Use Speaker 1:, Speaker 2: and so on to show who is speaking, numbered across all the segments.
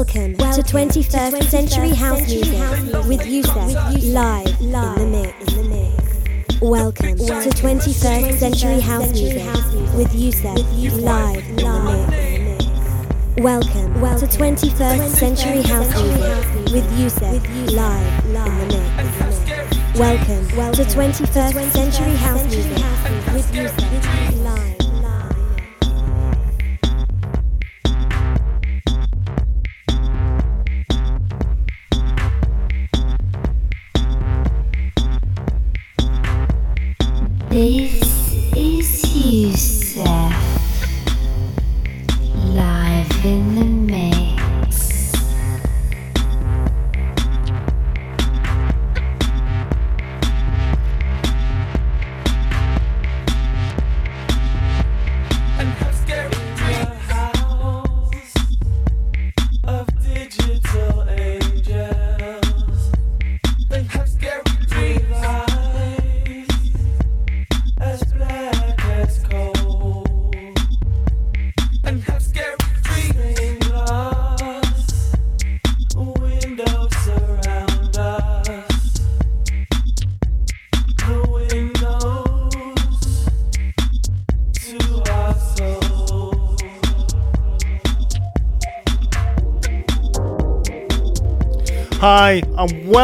Speaker 1: Welcome, to 21st Century House Music with Yousef live in the mix. Welcome to 21st Century House Music with Yousef live in the mix. Welcome to 21st Century House Music with Yousef live in the mix. Welcome to 21st Century House Music with
Speaker 2: Yousef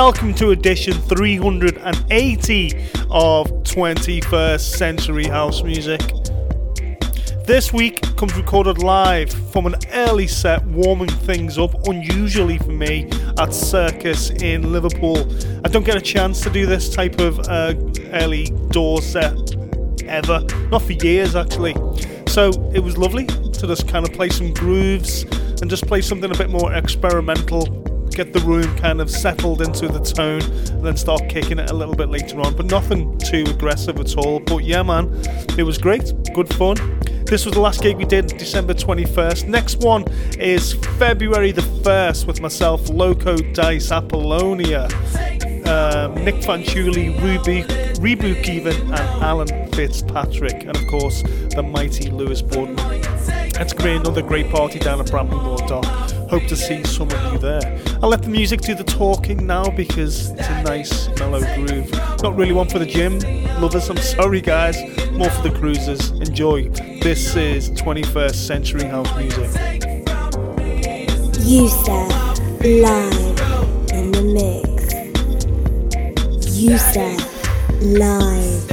Speaker 2: welcome to edition 380 of 21st Century House Music. This week comes recorded live from an early set, warming things up unusually for me at Circus in Liverpool. I don't get a chance to do this type of uh, early door set ever, not for years actually. So it was lovely to just kind of play some grooves and just play something a bit more experimental, get the room kind of settled into the tone, and then start kicking it a little bit later on. But nothing too aggressive at all. But yeah, man, it was great, good fun. This was the last gig we did, December 21st. Next one is February the 1st with myself, Loco Dice Apollonia um, Nick Fanciulli, Ruby, Reboot even, and Alan Fitzpatrick, and of course the mighty Lewis Boardman. Going to another great party down at Bramley-Moore Dock. Hope to see some of you there. I'll let the music do the talking now because it's a nice mellow groove. Not really one for the gym lovers, I'm sorry guys. More for the cruisers. Enjoy. This is 21st Century House Music.
Speaker 1: Yousef live in the mix. Yousef live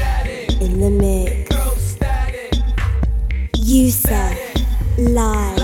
Speaker 1: in the mix. Yusef live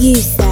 Speaker 3: use that.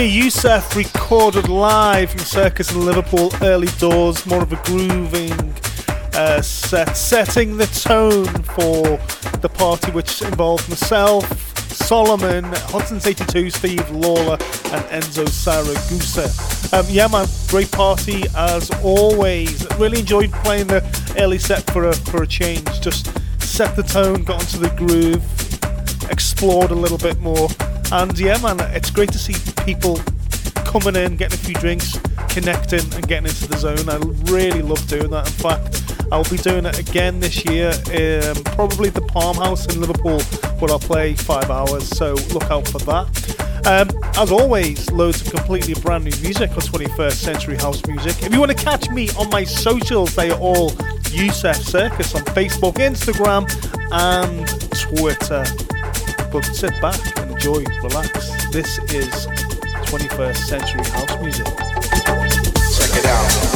Speaker 3: Me,
Speaker 2: Yousef, recorded live in Circus in Liverpool, early doors, more of a grooving uh, set, setting the tone for the party, which involved myself, Solomun, Hudson's 82, Steve Lawler, and Enzo Siragusa. Um, yeah, man, great party as always. Really enjoyed playing the early set for a for a change. Just set the tone, got into the groove, explored a little bit more, and yeah, man, it's great to see people coming in, getting a few drinks, connecting, and getting into the zone. I really love doing that. In fact, I'll be doing it again this year, um, probably the Palm House in Liverpool, where I'll play five hours. So look out for that. Um, as always, loads of completely brand new music on 21st Century House Music. If you want to catch me on my socials, they are all Yousef Circus on Facebook, Instagram, and Twitter. But sit back and enjoy, relax. This is 21st Century House Music.
Speaker 4: Check it out.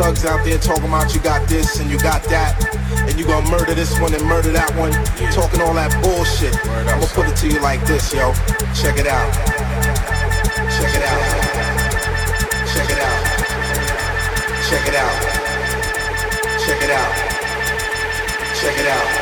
Speaker 4: Thugs out there talking about you got this and you got that, and you gonna murder this one and murder that one, talking all that bullshit. I'ma put it to you like this, yo. Check it out. Check it out. Check it out. Check it out. Check it out. Check it out.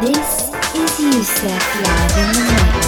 Speaker 5: This is Yousef live in the mix.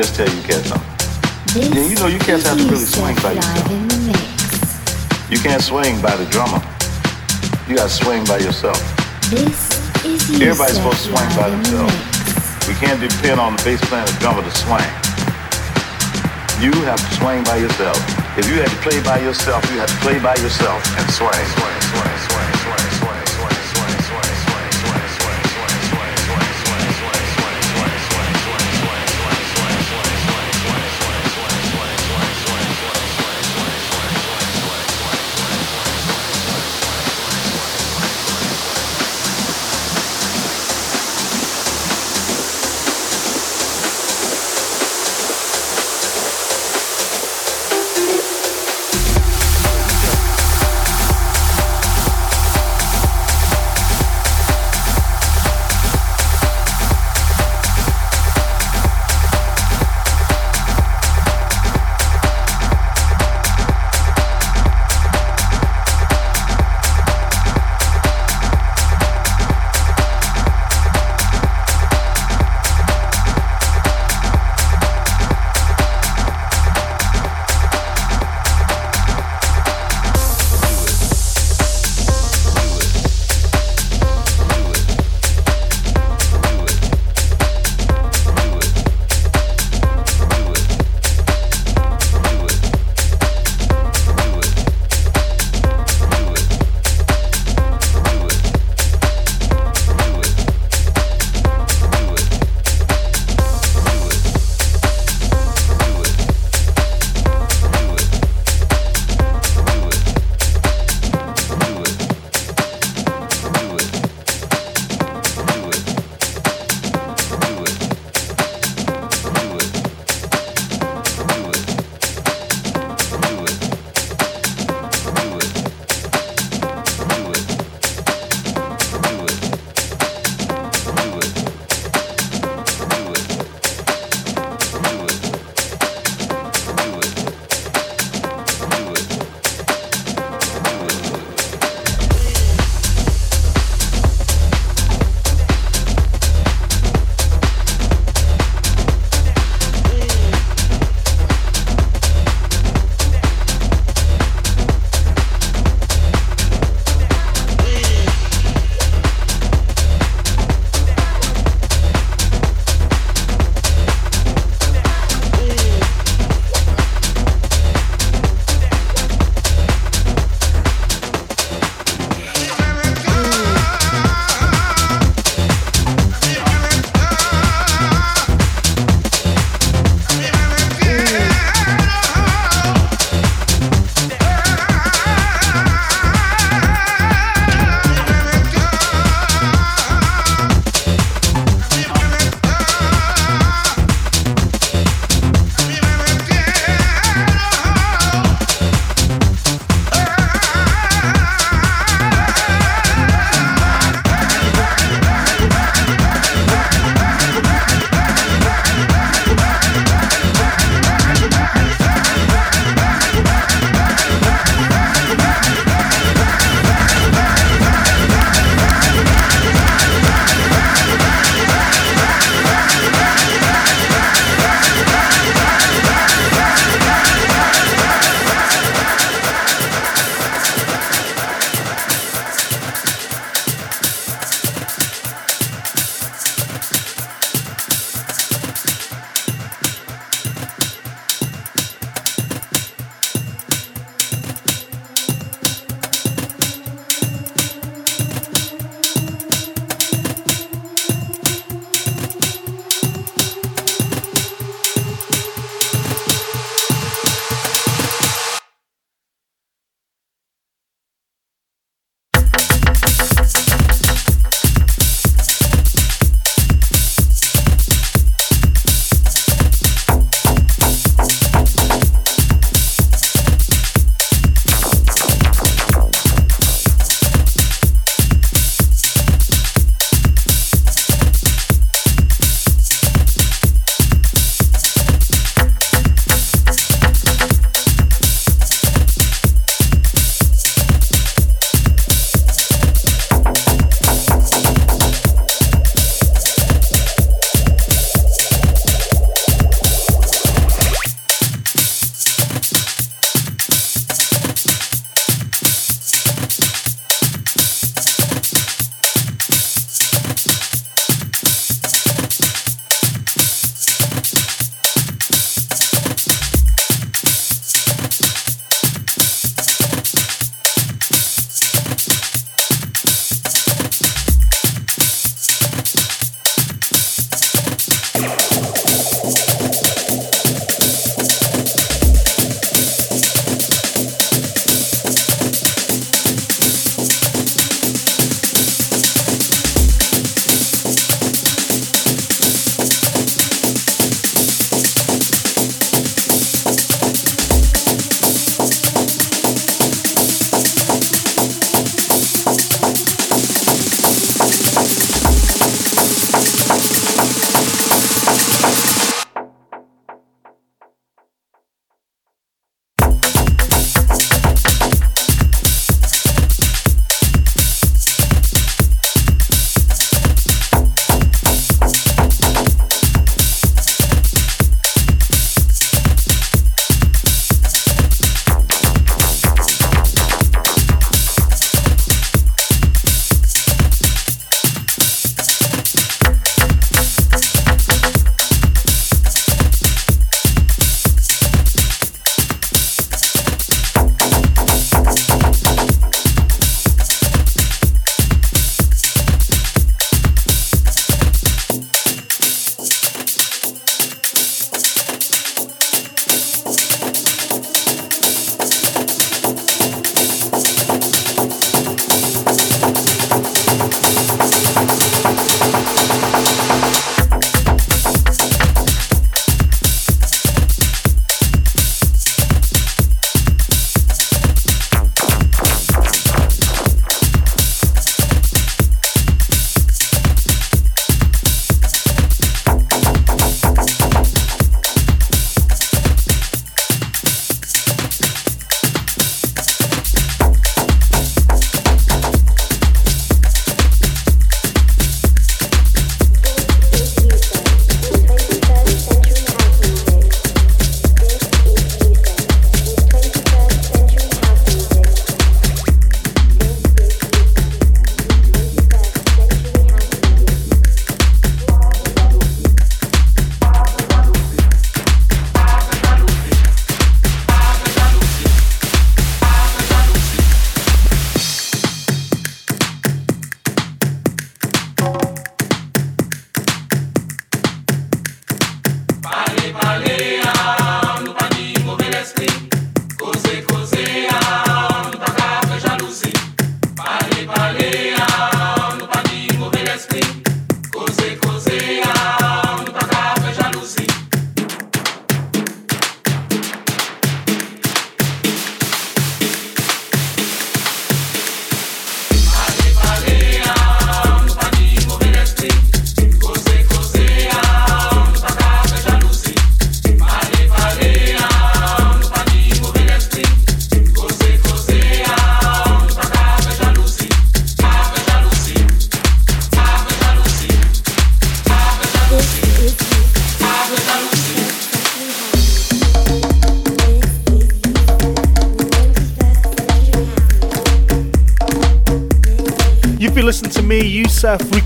Speaker 6: Just tell you cats something. Yeah, you know you cats have to really swing by yourself.
Speaker 5: in the mix.
Speaker 6: You can't swing by the drummer. You gotta swing by yourself.
Speaker 5: This is
Speaker 6: Everybody's supposed to swing by
Speaker 5: live in the
Speaker 6: themselves. We can't depend on the bass player and the drummer to swing. You have to swing by yourself. If you had to play by yourself, you have to play by yourself and swing, swing,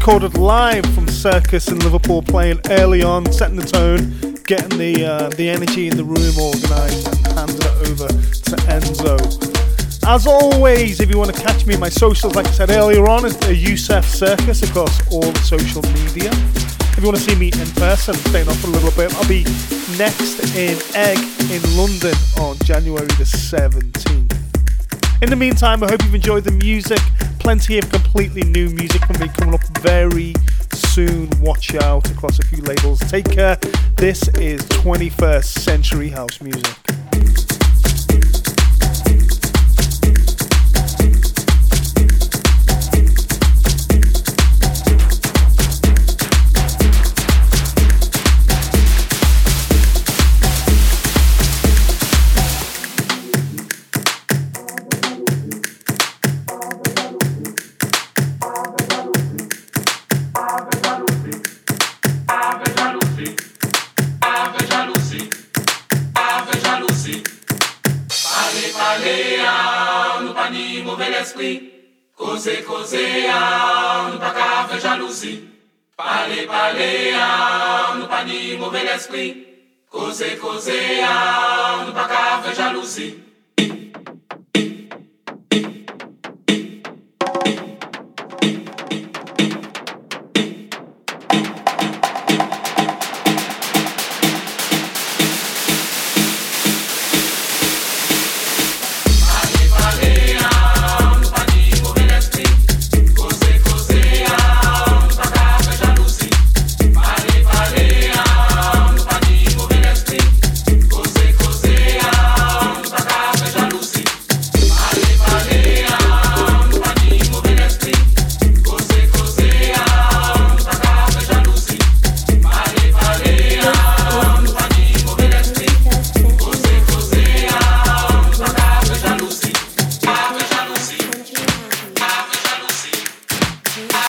Speaker 2: recorded live from Circus in Liverpool, playing early on, setting the tone, getting the uh, the energy in the room organised, and handing it over to Enzo. As always, if you want to catch me, my socials, like I said earlier on, is the Circus across all the social media. If you want to see me in person, staying off for a little bit, I'll be next in Egg in London on January the 17th. In the meantime, I hope you've enjoyed the music plenty of completely new music from me coming up very soon. Watch out across a few labels. Take care. This is 21st Century House Music.
Speaker 7: cause cause ah, nous pas qu'avec jalousie. Parlez, parlez, ah, nous pas ni mauvais esprit. Cause cause ah, nous pas qu'avec jalousie.